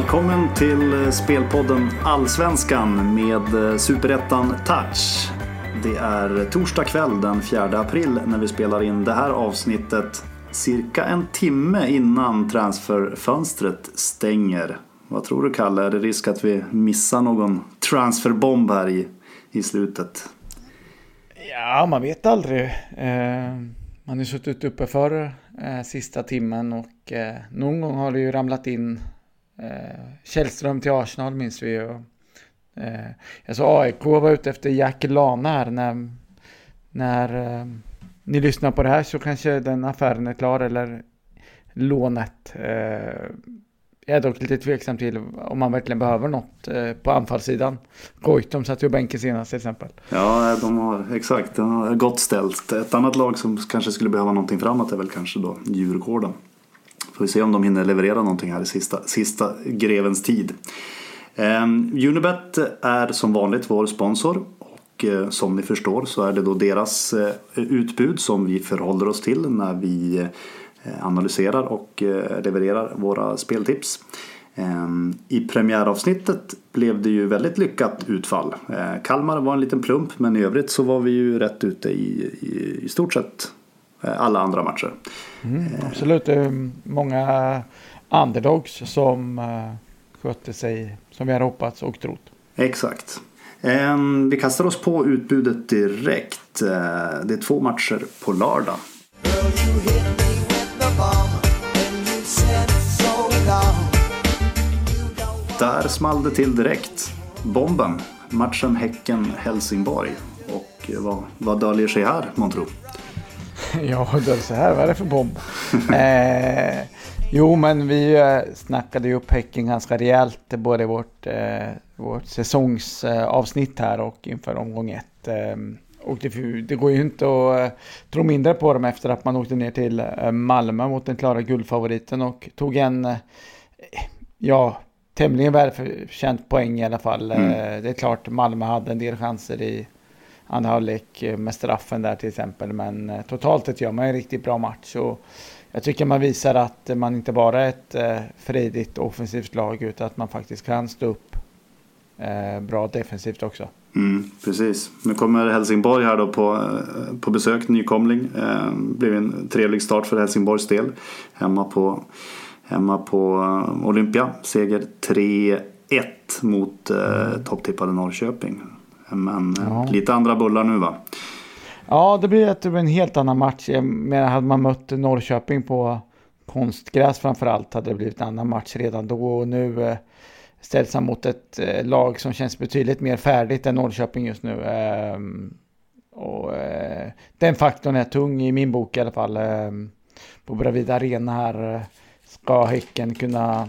Välkommen till eh, spelpodden Allsvenskan med eh, Superettan Touch. Det är torsdag kväll den 4 april när vi spelar in det här avsnittet cirka en timme innan transferfönstret stänger. Vad tror du Kalle? Är det risk att vi missar någon transferbomb här i, i slutet? Ja, man vet aldrig. Eh, man har suttit uppe för eh, sista timmen och eh, någon gång har det ju ramlat in Eh, Källström till Arsenal minns vi ju. Eh, jag sa AIK var ute efter Jack Lana här när, när eh, ni lyssnar på det här så kanske den affären är klar eller lånet. Jag är dock lite tveksam till om man verkligen behöver något eh, på anfallssidan. Goitom satt ju bänken senast till exempel. Ja, de har exakt. De har gott ställt. Ett annat lag som kanske skulle behöva någonting framåt är väl kanske då Djurgården. Får vi se om de hinner leverera någonting här i sista, sista grevens tid. Eh, Unibet är som vanligt vår sponsor. Och eh, som ni förstår så är det då deras eh, utbud som vi förhåller oss till när vi Eh, analyserar och eh, levererar våra speltips. Ehm, I premiäravsnittet blev det ju väldigt lyckat utfall. Eh, Kalmar var en liten plump men i övrigt så var vi ju rätt ute i, i, i stort sett alla andra matcher. Mm, absolut, det är många underdogs som skötte sig som vi hade hoppats och trott. Exakt. Ehm, vi kastar oss på utbudet direkt. Det är två matcher på lördag. Där small det till direkt. Bomben. Matchen Häcken-Helsingborg. Och vad, vad döljer sig här, månntro? ja, döljer sig här? Vad är det för bomb? eh, jo, men vi eh, snackade ju upp Häcken ganska rejält. Både vårt, eh, vårt säsongsavsnitt här och inför omgång ett. Eh, och det, det, går ju inte att uh, tro mindre på dem efter att man åkte ner till uh, Malmö mot den klara guldfavoriten och tog en, ja, tämligen välförtjänt poäng i alla fall. Mm. det är klart Malmö hade en del chanser i andra halvlek eh, med straffen där till exempel. Men eh, totalt sett gör man en riktigt bra match. Och jag tycker man visar att man inte bara är ett eh, fredigt offensivt lag utan att man faktiskt kan stå upp eh, bra defensivt också. Mm, precis. Nu kommer Helsingborg här då på, på besök, nykomling. Eh, blev en trevlig start för Helsingborgs del. Hemma på, hemma på Olympia. Seger 3-1 mot eh, topptippade Norrköping. Men eh, ja. lite andra bullar nu va? Ja, det blir typ en helt annan match. Men hade man mött Norrköping på konstgräs framförallt hade det blivit en annan match redan då. Och nu eh, ställs han mot ett eh, lag som känns betydligt mer färdigt än Norrköping just nu. Ehm, och den faktorn är tung i min bok i alla fall. Ehm, på Bravida Arena här ska Häcken kunna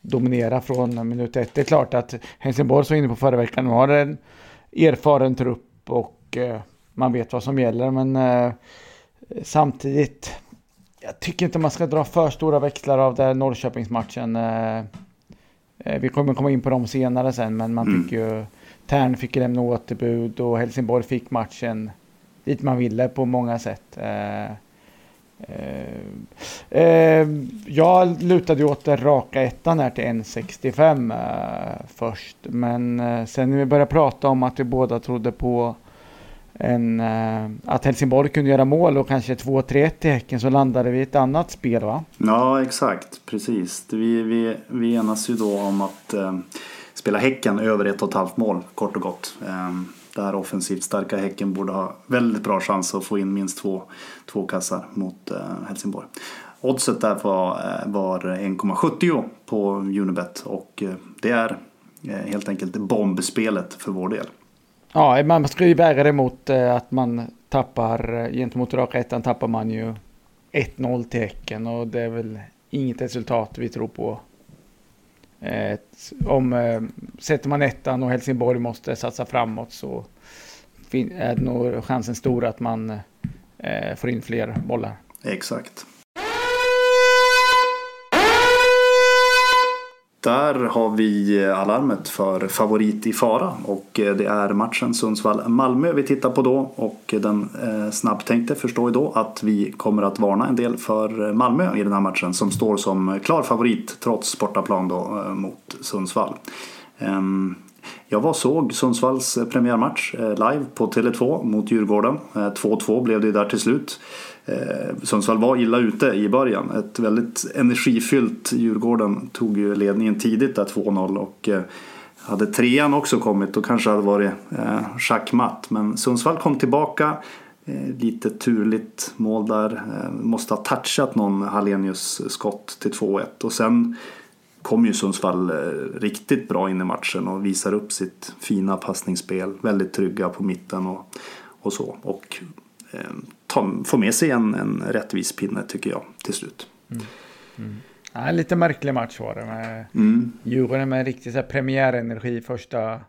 dominera från minut ett. Det är klart att Helsingborg som inne på förra veckan har en erfaren trupp och man vet vad som gäller. Men samtidigt jag tycker inte man ska dra för stora växlar av den Norrköpingsmatchen. Eh, eh, vi kommer komma in på dem senare sen, men man mm. fick ju... Tern fick lämna återbud och Helsingborg fick matchen dit man ville på många sätt. Eh, eh, jag lutade ju åt den raka ettan här till 1,65 eh, först. Men eh, sen när vi började prata om att vi båda trodde på en, att Helsingborg kunde göra mål och kanske 2-3-1 till Häcken så landade vi i ett annat spel va? Ja exakt, precis. Vi, vi, vi enas ju då om att spela Häcken över ett och ett halvt mål kort och gott. Ehm, det här offensivt starka Häcken borde ha väldigt bra chans att få in minst två, två kassar mot eh, Helsingborg. Oddset där var, eh, var 1,70 på Unibet och eh, det är helt enkelt bombspelet för vår del. Ja, man ska ju väga det mot att man tappar gentemot raka ettan tappar man ju 1-0 till Häcken och det är väl inget resultat vi tror på. Eh, om eh, sätter man ettan och Helsingborg måste satsa framåt så är nog chansen stor att man eh, får in fler bollar. Exakt. Där har vi eh, alarmet för favorit i fara och eh, det är matchen Sundsvall-Malmö vi tittar på då och eh, den snabbtänkte förstår ju då att vi kommer att varna en del för Malmö i den här matchen som står som klar favorit trots bortaplan då mot Sundsvall. Ehm, jag var såg Sundsvalls eh, premiärmatch eh, live på Tele2 mot Djurgården. Eh, 2-2 blev det där till slut. Sundsvall var illa ute i början. Ett väldigt energifyllt Djurgården tog ju ledningen tidigt där 2-0 och hade trean också kommit och kanske hade varit schackmatt. Men Sundsvall kom tillbaka. Lite turligt mål där. Måste ha touchat någon Hallenius skott till 2-1 och sen kom ju Sundsvall eh, riktigt bra in i matchen och visar upp sitt fina passningsspel. Väldigt trygga på mitten och, och så. Och eh, ta, få med sig en, en rättvis pinne tycker jag till slut. Mm. Mm. Ja, lite märklig match var det med mm. Djurgården med riktigt så här, premiärenergi första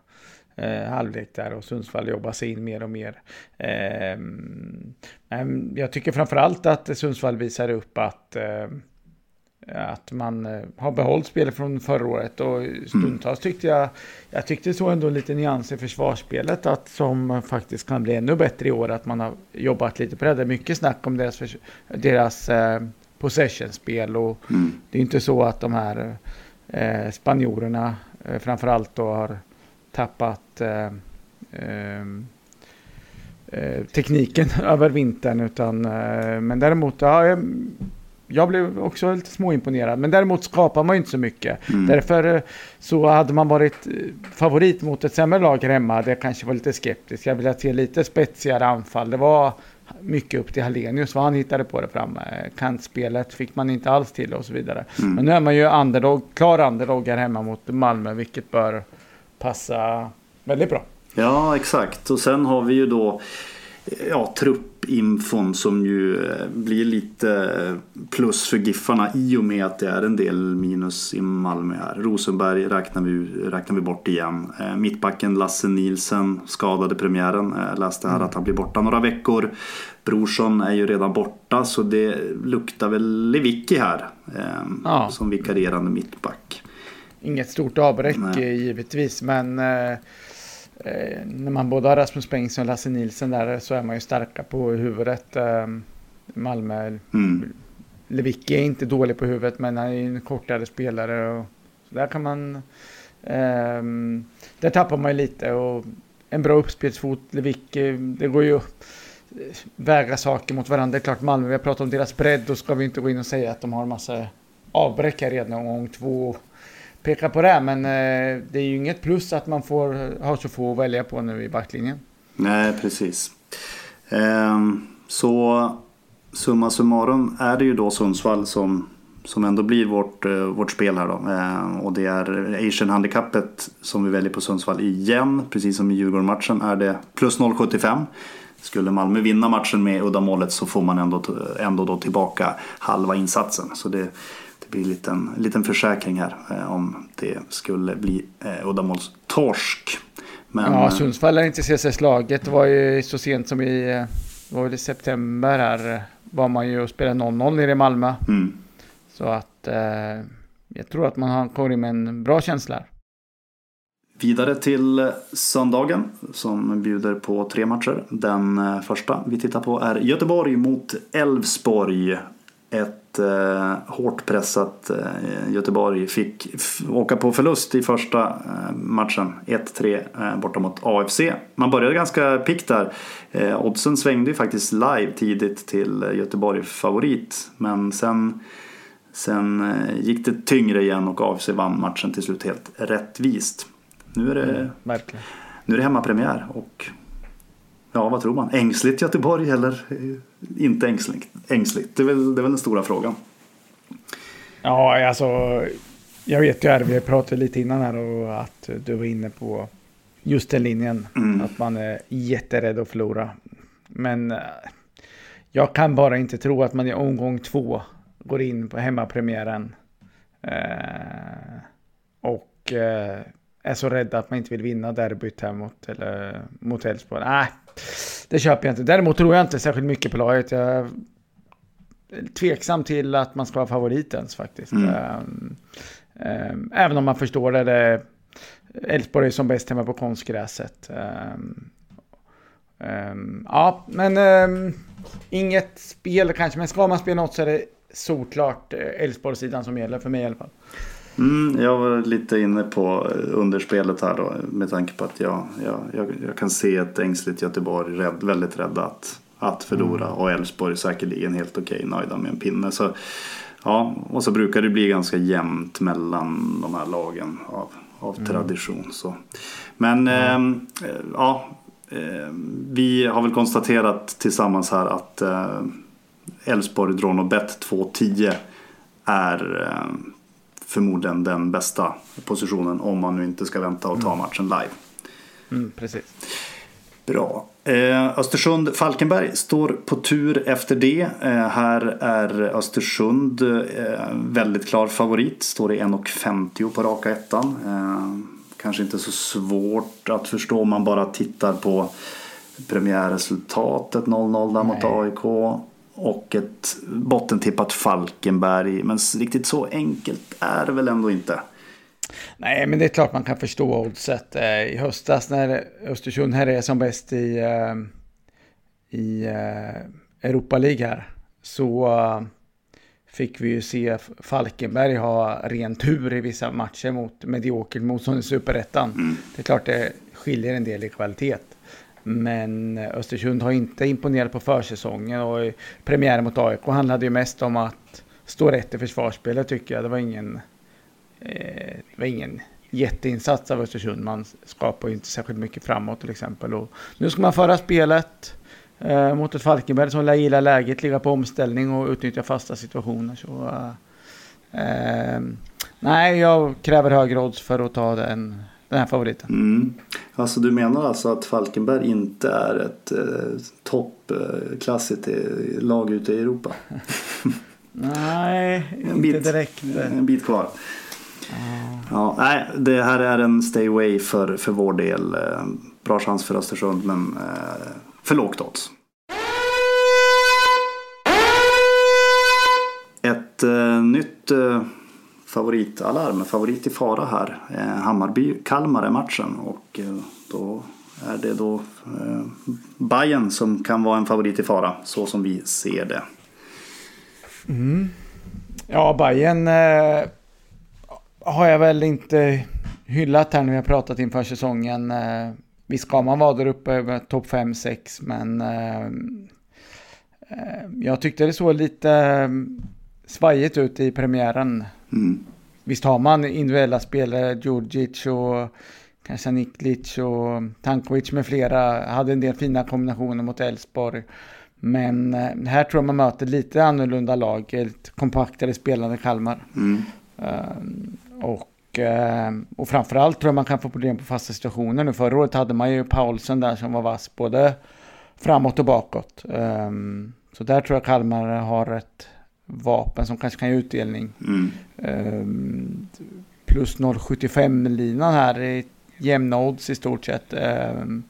eh, halvlek där och Sundsvall jobbar sig in mer och mer. Eh, men jag tycker framförallt att Sundsvall visar upp att eh, att man eh, har behållit spelet från förra året och stundtals tyckte jag, jag tyckte så ändå lite nyans i försvarsspelet att som faktiskt kan bli ännu bättre i år att man har jobbat lite på det. Det är mycket snack om deras, deras eh, possession-spel och mm. det är inte så att de här eh, spanjorerna eh, framförallt då har tappat eh, eh, eh tekniken över vintern utan men däremot ja, jag blev också lite småimponerad. Men däremot skapar man ju inte så mycket. Mm. Därför eh, så hade man varit eh, favorit mot ett sämre lag hemma. Det kanske var lite skeptisk. Jag ville se lite spetsigare anfall. Det var mycket upp till Hallenius vad han hittade på det framme. Kantspelet fick man inte alls till och så vidare. Mm. Men nu är man ju underdog, klar underdog här hemma mot Malmö, vilket bör passa väldigt bra. Ja, exakt. Och sen har vi ju då ja, truppinfon som ju eh, blir lite plus för Giffarna i och med att det är en del minus i Malmö här. Rosenberg räknar vi, räknar vi bort igen. Eh, mittbacken Lasse Nielsen skadade premiären. Jag läste här mm. att han blir borta några veckor. Brorsson är ju redan borta så det luktar väl Lewicki här. Eh, ja. Som vikarierande mittback. Inget stort avbräck givetvis men eh, när man både har Rasmus Bengtsson och Lasse Nilsson där så är man ju starka på huvudet. Eh, Malmö, mm. Lewicki är inte dålig på huvudet men han är ju en kortare spelare. Och, så där kan man... Eh, där tappar man ju lite och en bra uppspelsfot, Lewicki, det går ju väga saker mot varandra. Det är klart Malmö, vi har pratat om deras bredd, då ska vi inte gå in och säga att de har en massa avbräck här redan omgång två peka på det, men eh, det är ju inget plus att man får ha så få att välja på nu i backlinjen. Nej, precis. Ehm, så summa summarum är det ju då Sundsvall som, som ändå blir vårt, eh, vårt spel här då. Ehm, och det är Asian-handikappet som vi väljer på Sundsvall igen. Precis som i Djurgården-matchen är det plus 0,75. Skulle Malmö vinna matchen med uddamålet så får man ändå, ändå då tillbaka halva insatsen. Så det, blir en liten, liten försäkring här eh, om det skulle bli eh, uddamålstorsk. Men, ja, eh, Sundsvall är inte se sig slaget. Det var ju så sent som i, eh, var i september här var man ju och spelade 0-0 nere i Malmö. Mm. Så att eh, jag tror att man kommer in med en bra känsla. Vidare till söndagen som bjuder på tre matcher. Den första vi tittar på är Göteborg mot Elfsborg. Ett eh, hårt pressat eh, Göteborg fick åka på förlust i första eh, matchen. 1-3 eh, borta mot AFC. Man började ganska pikt där. Eh, oddsen svängde ju faktiskt live tidigt till Göteborg favorit. Men sen, sen eh, gick det tyngre igen och AFC vann matchen till slut helt rättvist. Nu är det, mm, nu är det hemmapremiär och Ja, vad tror man? Ängsligt Göteborg eller inte ängsligt? ängsligt? Det, är väl, det är väl den stora frågan. Ja, alltså. Jag vet ju vi pratade lite innan här och att du var inne på just den linjen. Mm. Att man är jätterädd att förlora. Men eh, jag kan bara inte tro att man i omgång två går in på hemmapremiären. Eh, och eh, är så rädd att man inte vill vinna derbyt här mot, eller, mot Elfsborg. Nej, det köper jag inte. Däremot tror jag inte särskilt mycket på laget. Jag är tveksam till att man ska vara favorit ens faktiskt. Mm. Um, även om man förstår det. Elfsborg är som bäst hemma på konstgräset. Um, um, ja, men inget spel kanske. Men ska man spela något så är det solklart eh, Elfsborg-sidan som gäller för mig i alla fall. Mm, jag var lite inne på eh, underspelet här då med tanke på att jag, jag, jag, kan se ett ängsligt Göteborg rädd, väldigt rädda att, att förlora mm. och Elfsborg säkerligen helt okej nöjda med en pinne. Så, ja, och så brukar det bli ganska jämnt mellan de här lagen av, av mm. tradition. Så. Men mm. eh, ja, eh, vi har väl konstaterat tillsammans här att Elfsborg eh, Dronobet 2.10 är eh, förmodligen den bästa positionen om man nu inte ska vänta och ta mm. matchen live. Mm, precis. Bra. Eh, Östersund-Falkenberg står på tur efter det. Eh, här är Östersund eh, väldigt klar favorit. Står i 1,50 på raka ettan. Eh, kanske inte så svårt att förstå om man bara tittar på premiärresultatet 0-0 där mot AIK och ett bottentippat Falkenberg. Men riktigt så enkelt är det väl ändå inte. Nej, men det är klart man kan förstå oddset. Eh, I höstas när Östersund här är som bäst i, eh, i eh, Europa League här så fick vi ju se Falkenberg ha ren tur i vissa matcher mot mediokert motstånd i Superettan. Mm. Det är klart det skiljer en del i kvalitet. Men Östersund har inte imponerat på försäsongen och premiären mot AIK handlade ju mest om att stå rätt i försvarsspelet tycker jag. Det var ingen, eh, det var ingen jätteinsats av Östersund. Man skapar ju inte särskilt mycket framåt till exempel. Och nu ska man föra spelet eh, mot ett Falkenberg som lär gilla läget, ligga på omställning och utnyttja fasta situationer. Så, eh, eh nej, jag kräver högre odds för att ta den den här favoriten. Mm. Alltså du menar alltså att Falkenberg inte är ett eh, toppklassigt eh, lag ute i Europa? nej, en inte bit, direkt. En bit kvar. Ja, nej, det här är en stay away för, för vår del. Eh, bra chans för Östersund men eh, för lågt odds. Ett eh, nytt eh, favoritalarm, favorit i fara här. Eh, Hammarby-Kalmar är matchen och eh, då är det då eh, Bayern som kan vara en favorit i fara så som vi ser det. Mm. Ja, Bayern eh, har jag väl inte hyllat här när vi har pratat inför säsongen. Eh, visst ska man vara där uppe topp 5-6 men eh, eh, jag tyckte det såg lite eh, svajigt ut i premiären. Mm. Visst har man individuella spelare, Djurdjic och kanske Niklic och Tankovic med flera. Hade en del fina kombinationer mot Elfsborg. Men eh, här tror jag man möter lite annorlunda lag, ett kompaktare spelande Kalmar. Mm. Uh, och, uh, och framförallt tror jag man kan få problem på fasta situationer nu. Förra året hade man ju Paulsen där som var vass både framåt och bakåt. Um, så där tror jag Kalmar har ett vapen som kanske kan ge utdelning. Mm. Um, plus 0,75 linan här i jämna odds i stort sett. Um,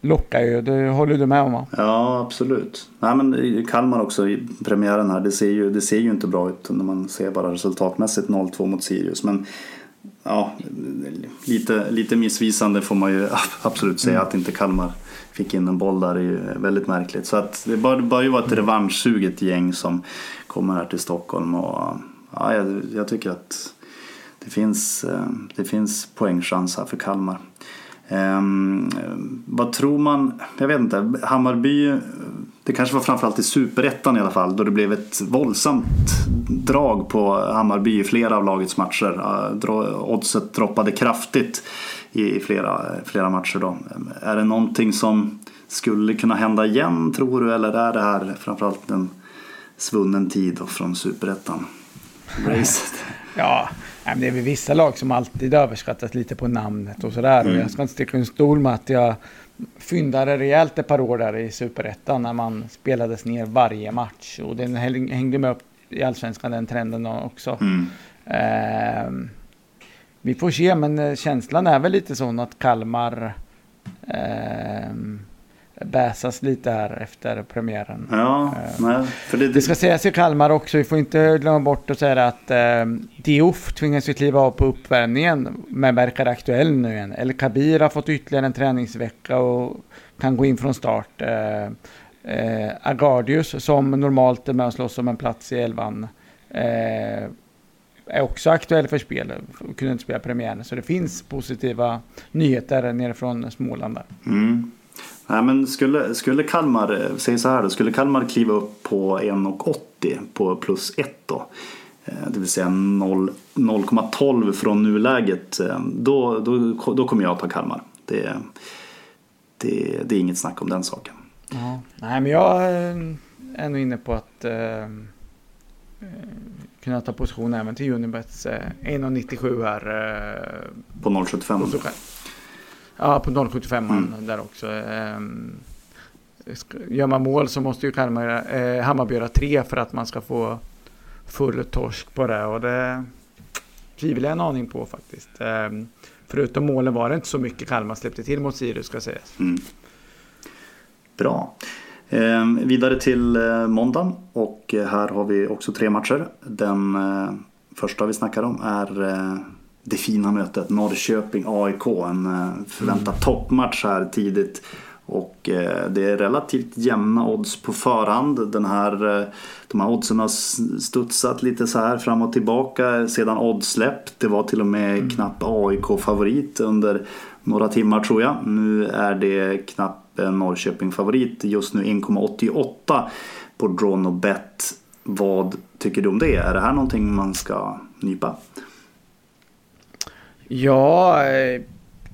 lockar ju, det håller du med om va? Ja absolut. Nej men Kalmar också i premiären här, det ser ju, det ser ju inte bra ut när man ser bara resultatmässigt 0-2 mot Sirius. Men ja, lite, lite missvisande får man ju absolut säga mm. att inte Kalmar fick in en boll där är ju väldigt märkligt. Så att det bör, bör ju vara ett mm. revanschsuget gäng som kommer här till Stockholm. Och, ja, jag, jag tycker att det finns, eh, det finns poängchans här för Kalmar. Um, vad tror man? Jag vet inte. Hammarby. Det kanske var framförallt i superettan i alla fall. Då det blev ett våldsamt drag på Hammarby i flera av lagets matcher. Oddset droppade kraftigt i flera, flera matcher. Då. Är det någonting som skulle kunna hända igen tror du? Eller är det här framförallt en svunnen tid från superettan? ja, det är väl vissa lag som alltid överskattas lite på namnet och sådär. Mm. Jag ska inte sticka en stol med att jag fyndade rejält ett par år där i superettan när man spelades ner varje match. Och den hängde med upp i allsvenskan den trenden också. Mm. Uh, vi får se, men eh, känslan är väl lite sån att Kalmar... Uh, bäsas lite här efter premiären. Ja, Eh, nej, för det, Det ska sägas i Kalmar också, vi får inte glömma bort att säga att eh, Diouf tvingas ju kliva av på uppvärmningen men verkar aktuell nu igen. El Kabir har fått ytterligare en träningsvecka och kan gå in från start. Eh, eh, Agardius som normalt är med och slåss om en plats i elvan eh, är också aktuell för spel, kunde inte spela premiären. Så det finns positiva nyheter nerifrån Småland där. Mm. Nej, men skulle, skulle Kalmar, säg så här då, skulle Kalmar kliva upp på 1,80 på plus 1 då, eh, det vill säga 0 0,12 från nuläget, eh, då, då, då kommer jag att ta Kalmar. Det, det, det är inget snack om den saken. Ja. Nej, men jag eh, är nog inne på att eh, kunna ta position även till Unibets eh, 1,97 här. Eh, På 0,75. Ja, på 0,75 Mm. där också. Eh, ska- gör man mål så måste ju Kalmar, eh, Hammarby göra tre för att man ska få full torsk på det. Och det tvivlar jag en aning på faktiskt. Eh, förutom målen var det inte så mycket Kalmar släppte till mot Sirius ska sägas. Mm. Bra. Eh, vidare till eh, måndagen och eh, här har vi också tre matcher. Den eh, första vi snackar om är eh, det fina mötet Norrköping-AIK. En eh, förväntad toppmatch här tidigt. Och eh, det är relativt jämna odds på förhand. Den här, eh, de här oddsen har studsat lite så här fram och tillbaka sedan oddsläpp. Det var till och med knappt AIK-favorit under några timmar tror jag. Nu är det knappt Norrköping-favorit. Just nu 1,88 på Drawn och Bet. Vad tycker du om det? Är det här någonting man ska nypa? Ja, eh,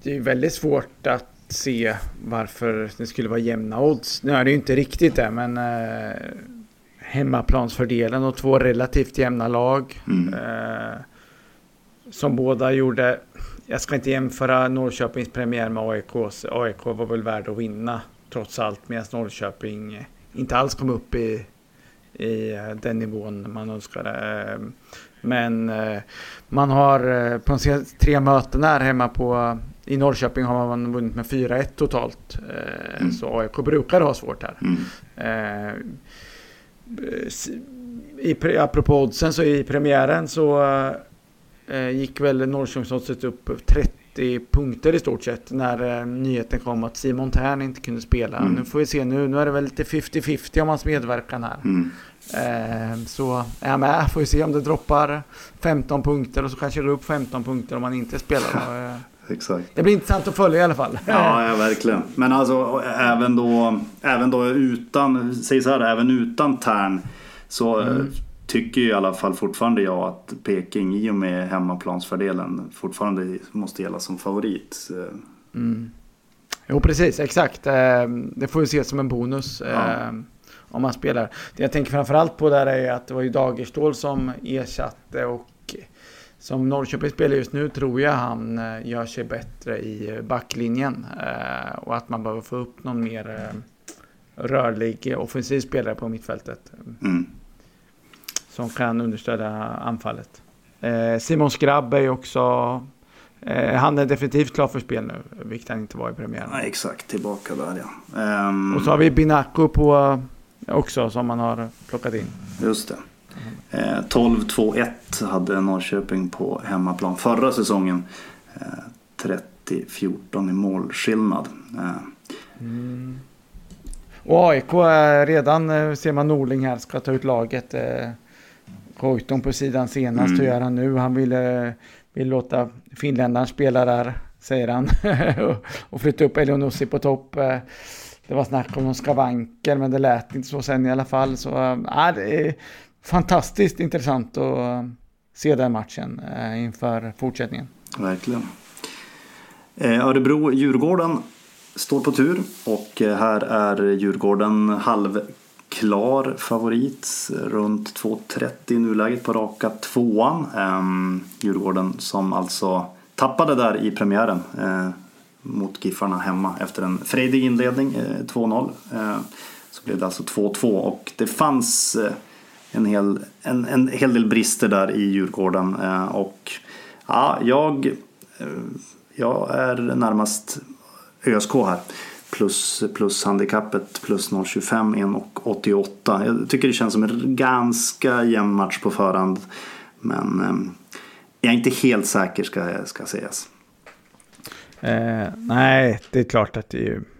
det är väldigt svårt att se varför det skulle vara jämna odds. Nu är det ju inte riktigt det, men eh, hemmaplansfördelen och två relativt jämna lag. Mm. Eh, som båda gjorde, jag ska inte jämföra Norrköpings premiär med AIKs. AIK var väl värd att vinna trots allt, medan Norrköping inte alls kom upp i, i eh, den nivån man önskade. Eh, Men eh, man har eh, på de senaste tre mötena här hemma på i Norrköping har man vunnit med 4-1 totalt. Eh, Mm. Så AIK brukar ha svårt här. Mm. I, apropå oddsen så i premiären så gick väl Norrköpingsoddset upp 30 punkter i stort sett när eh, nyheten kom att Simon Tern inte kunde spela. Mm. Nu får vi se, nu, nu är det väl lite 50-50 om hans medverkan här. Mm. Eh, så är jag med, får vi se om det droppar 15 punkter och så kanske det går upp 15 punkter om man inte spelar. Eh, Exakt. Det blir intressant att följa i alla fall. Ja, ja, verkligen. Men alltså även då, även då utan, säg så här, även utan Tern så eh, Mm. Tycker ju i alla fall fortfarande jag att Peking i och med hemmaplansfördelen fortfarande måste gälla som favorit. Mm. Jo, precis. Exakt. Eh, Det får vi se som en bonus Ja. om man spelar. Det jag tänker framförallt på där är att det var ju Dagerstål som ersatte och som Norrköping spelar just nu tror jag han eh, gör sig bättre i backlinjen. Eh, Och att man behöver få upp någon mer eh, rörlig offensiv spelare på mittfältet. Mm. Som kan understödja anfallet. Eh, Simon Skrabb är också... Eh, han är definitivt klar för spel nu, vilket han inte var i premiären. Ja, exakt, tillbaka där ja. Ehm, Och så har vi Binaco på också som man har plockat in. Just det. Eh, 12-2-1 hade Norrköping på hemmaplan förra säsongen. Eh, 30-14 i målskillnad. Eh, Och AIK är redan, eh, ser man Norling här, ska ta ut laget. Goitom på sidan senast, Mm. hur gör han nu? Han vill, eh, vill låta finländaren spela där, säger han. Och- flytta upp Elionussi på topp. Det var snack om någon skavanker, men det lät inte så sen i alla fall. Så ja, det är fantastiskt intressant att eh, se den matchen eh, inför fortsättningen. Verkligen. Eh, Örebro-Djurgården står på tur och eh, här är Djurgården Klar favorit. Runt 2.30 i nuläget på raka tvåan. Ehm, Djurgården som alltså tappade där i premiären eh, mot Giffarna hemma efter en frejdig inledning, eh, 2-0. Eh, så blev det alltså 2-2 och det fanns eh, en hel, en, en hel del brister där i Djurgården. Eh, och ja, jag, eh, jag är närmast ÖSK här plus, plus handikappet plus 0,25 1,88. Jag tycker det känns som en ganska jämn match på förhand. Men eh, jag är inte helt säker ska, ska sägas. Eh, nej, det är klart att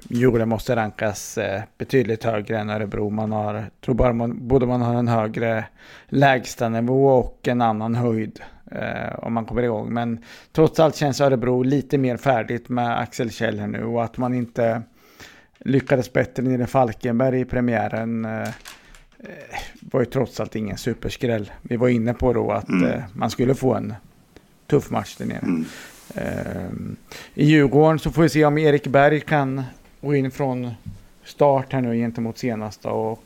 Djurgården måste rankas eh, betydligt högre än Örebro. Man har, tror bara man, både man har en högre lägstanivå och en annan höjd eh, om man kommer igång. Men trots allt känns Örebro lite mer färdigt med Axel Kjell här nu och att man inte lyckades bättre nere i Falkenberg i premiären eh, var ju trots allt ingen superskräll. Vi var inne på då att mm. eh, man skulle få en tuff match där nere. Mm. I Djurgården så får vi se om Erik Berg kan gå in från start här nu gentemot senaste. Och,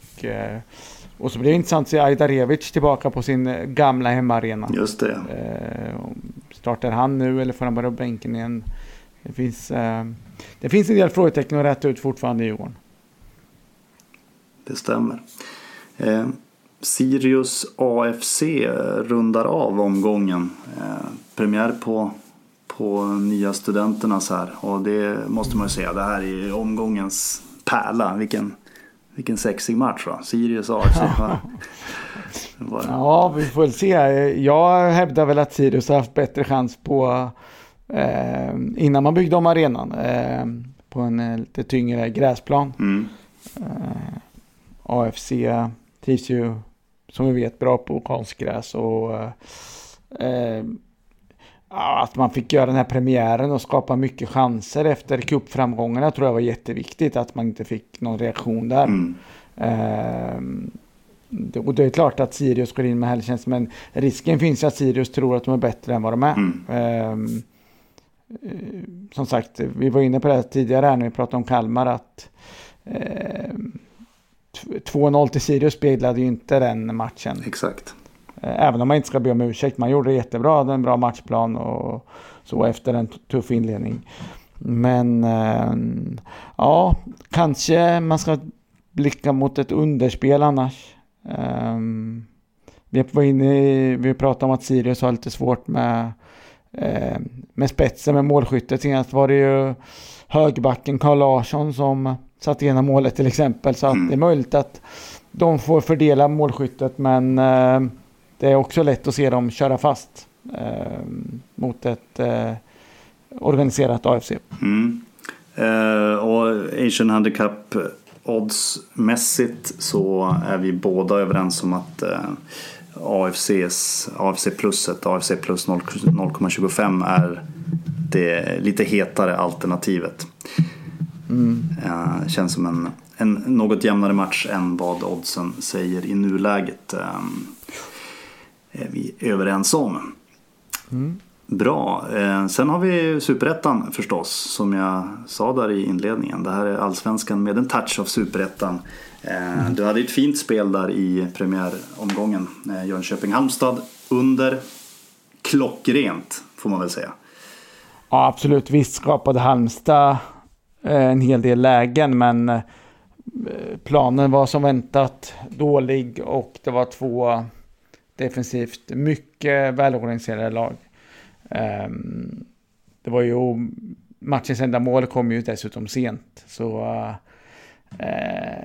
och så blir det intressant att se Ajdarevic tillbaka på sin gamla hemmaarena. Just det. Startar han nu eller får han bara bänken igen? Det finns, det finns en del frågetecken att rätta ut fortfarande i Djurgården. Det stämmer. Eh, Sirius AFC rundar av omgången. Eh, premiär på på nya studenternas här. Och det måste man ju säga, det här är omgångens pärla. Vilken, vilken sexig match va? Sirius AFC. Ja. ja, vi får väl se. Jag hävdar väl att Sirius har haft bättre chans på eh, innan man byggde om arenan. Eh, på en eh, lite tyngre gräsplan. Mm. Eh, AFC trivs ju som vi vet bra på konstgräs och eh, att man fick göra den här premiären och skapa mycket chanser efter cupframgångarna tror jag var jätteviktigt. Att man inte fick någon reaktion där. Mm. Uh, och det är klart att Sirius går in med helgtjänst men risken finns att Sirius tror att de är bättre än vad de är. Mm. Uh, som sagt, vi var inne på det tidigare här när vi pratade om Kalmar att ehm, 2-0 till Sirius speglade ju inte den matchen. Exakt. Eh, även om man inte ska be om ursäkt. Man gjorde det jättebra, hade en bra matchplan och så efter en tuff inledning. Men äh, ja, kanske man ska blicka mot ett underspel annars. Ähm, vi var inne i, vi pratade om att Sirius har lite svårt med, äh, med spetsen, med målskyttet. Senast var det ju högbacken Carl Larsson som satte igenom målet till exempel. Så att mm. det är möjligt att de får fördela målskyttet men äh, det är också lätt att se dem köra fast eh, mot ett eh, organiserat AFC. Mm. Eh, och Asian Handicap oddsmässigt så är vi båda överens om att eh, AFCs, AFC pluset, AFC plus 0,25 är det lite hetare alternativet. Mm. Eh, känns som en, en något jämnare match än vad oddsen säger i nuläget. Eh, är vi överens om. Mm. Bra. Eh, sen har vi superettan förstås som jag sa där i inledningen. Det här är allsvenskan med en touch av superettan. Eh, du hade ett fint spel där i premiäromgången. Eh, Jönköping-Halmstad under klockrent får man väl säga. Ja absolut. Visst skapade Halmstad en hel del lägen men planen var som väntat dålig och det var två defensivt mycket välorganiserade lag. Ehm, det var ju matchens enda mål kom ju dessutom sent. Så eh,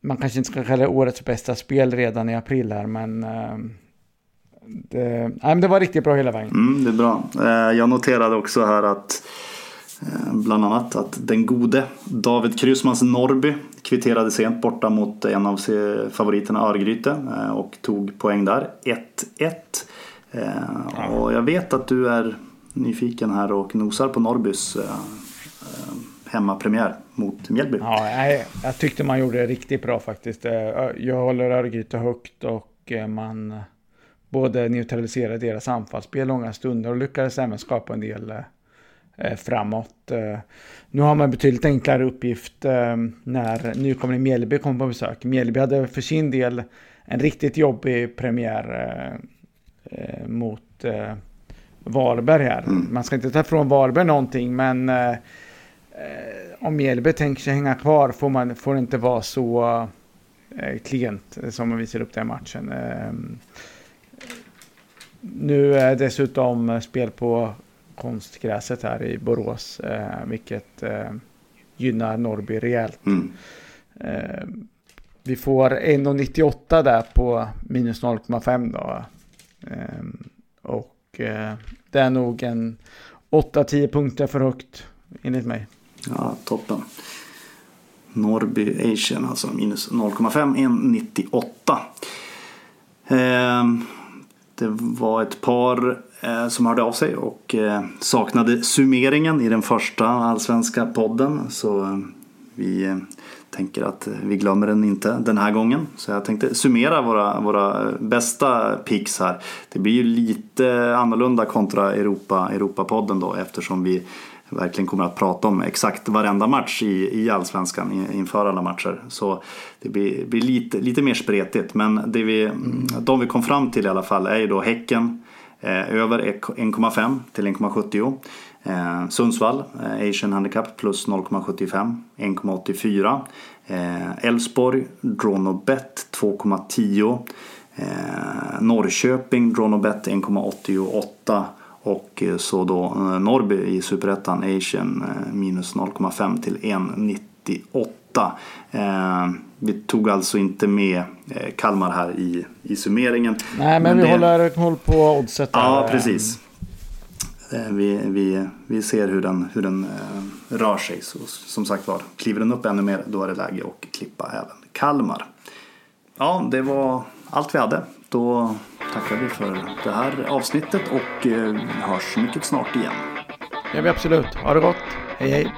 man kanske inte ska kalla det årets bästa spel redan i april här, men ehm, det, nej, men det var riktigt bra hela vägen. Mm, det är bra. Eh, jag noterade också här att eh, bland annat att den gode David Krusmans Norrby kvitterade sent borta mot en av favoriterna Örgryte och tog poäng där. 1-1. Eh, och jag vet att du är nyfiken här och nosar på Norrbys hemmapremiär mot Mjällby. Ja, jag tyckte man gjorde det riktigt bra faktiskt. Jag håller Örgryte högt och man både neutraliserade deras anfallsspel långa stunder och lyckades även skapa en del Eh, framåt. Eh, nu har man betydligt enklare uppgift eh, när nykomlingen Mjällby kommer på besök. Mjällby hade för sin del en riktigt jobbig premiär mot Varberg här. Man ska inte ta ifrån Varberg någonting men om Mjällby tänker sig hänga kvar får, man, får det inte vara så klent som man visar upp den matchen. Nu är dessutom spel på konstgräset här i Borås, eh, vilket eh, gynnar Norrby rejält. Mm. Eh, vi får 1,98 där på minus 0,5 då. Ehm, och eh, det är nog en 8-10 punkter för högt enligt mig. Ja, toppen. Norrby Asian alltså minus 0,5, 1,98. Eh, det var ett par eh, som hörde av sig och eh, saknade summeringen i den första allsvenska podden. Så eh, vi eh, tänker att vi glömmer den inte den här gången. Så jag tänkte summera våra, våra bästa picks här. Det blir ju lite annorlunda kontra Europa, Europapodden då eftersom vi verkligen kommer att prata om exakt varenda match i, i allsvenskan inför alla matcher. Så det blir, blir lite, lite mer spretigt. Men det vi, de vi kom fram till i alla fall är ju då Häcken eh, över 1,5 till 1,70. Eh, Sundsvall, eh, Asian Handicap plus 0,75, 1,84. Eh, Elfsborg, Dronobet 2,10. Eh, Norrköping, Dronobet 1,88. Och eh, så då eh, Norrby i Superettan Asian eh, minus 0,5 till 1,98. Vi tog alltså inte med Kalmar här i, i summeringen. Nej, men, men vi det... håller koll på oddset. Ja, precis. Eh, vi, vi, vi ser hur den, hur den eh, rör sig. Så, som sagt var, kliver den upp ännu mer då är det läge att klippa även Kalmar. Ja, det var allt vi hade. Då tackar vi för det här avsnittet och eh, hörs mycket snart igen. Det gör vi absolut. Ha det gott. Hej hej.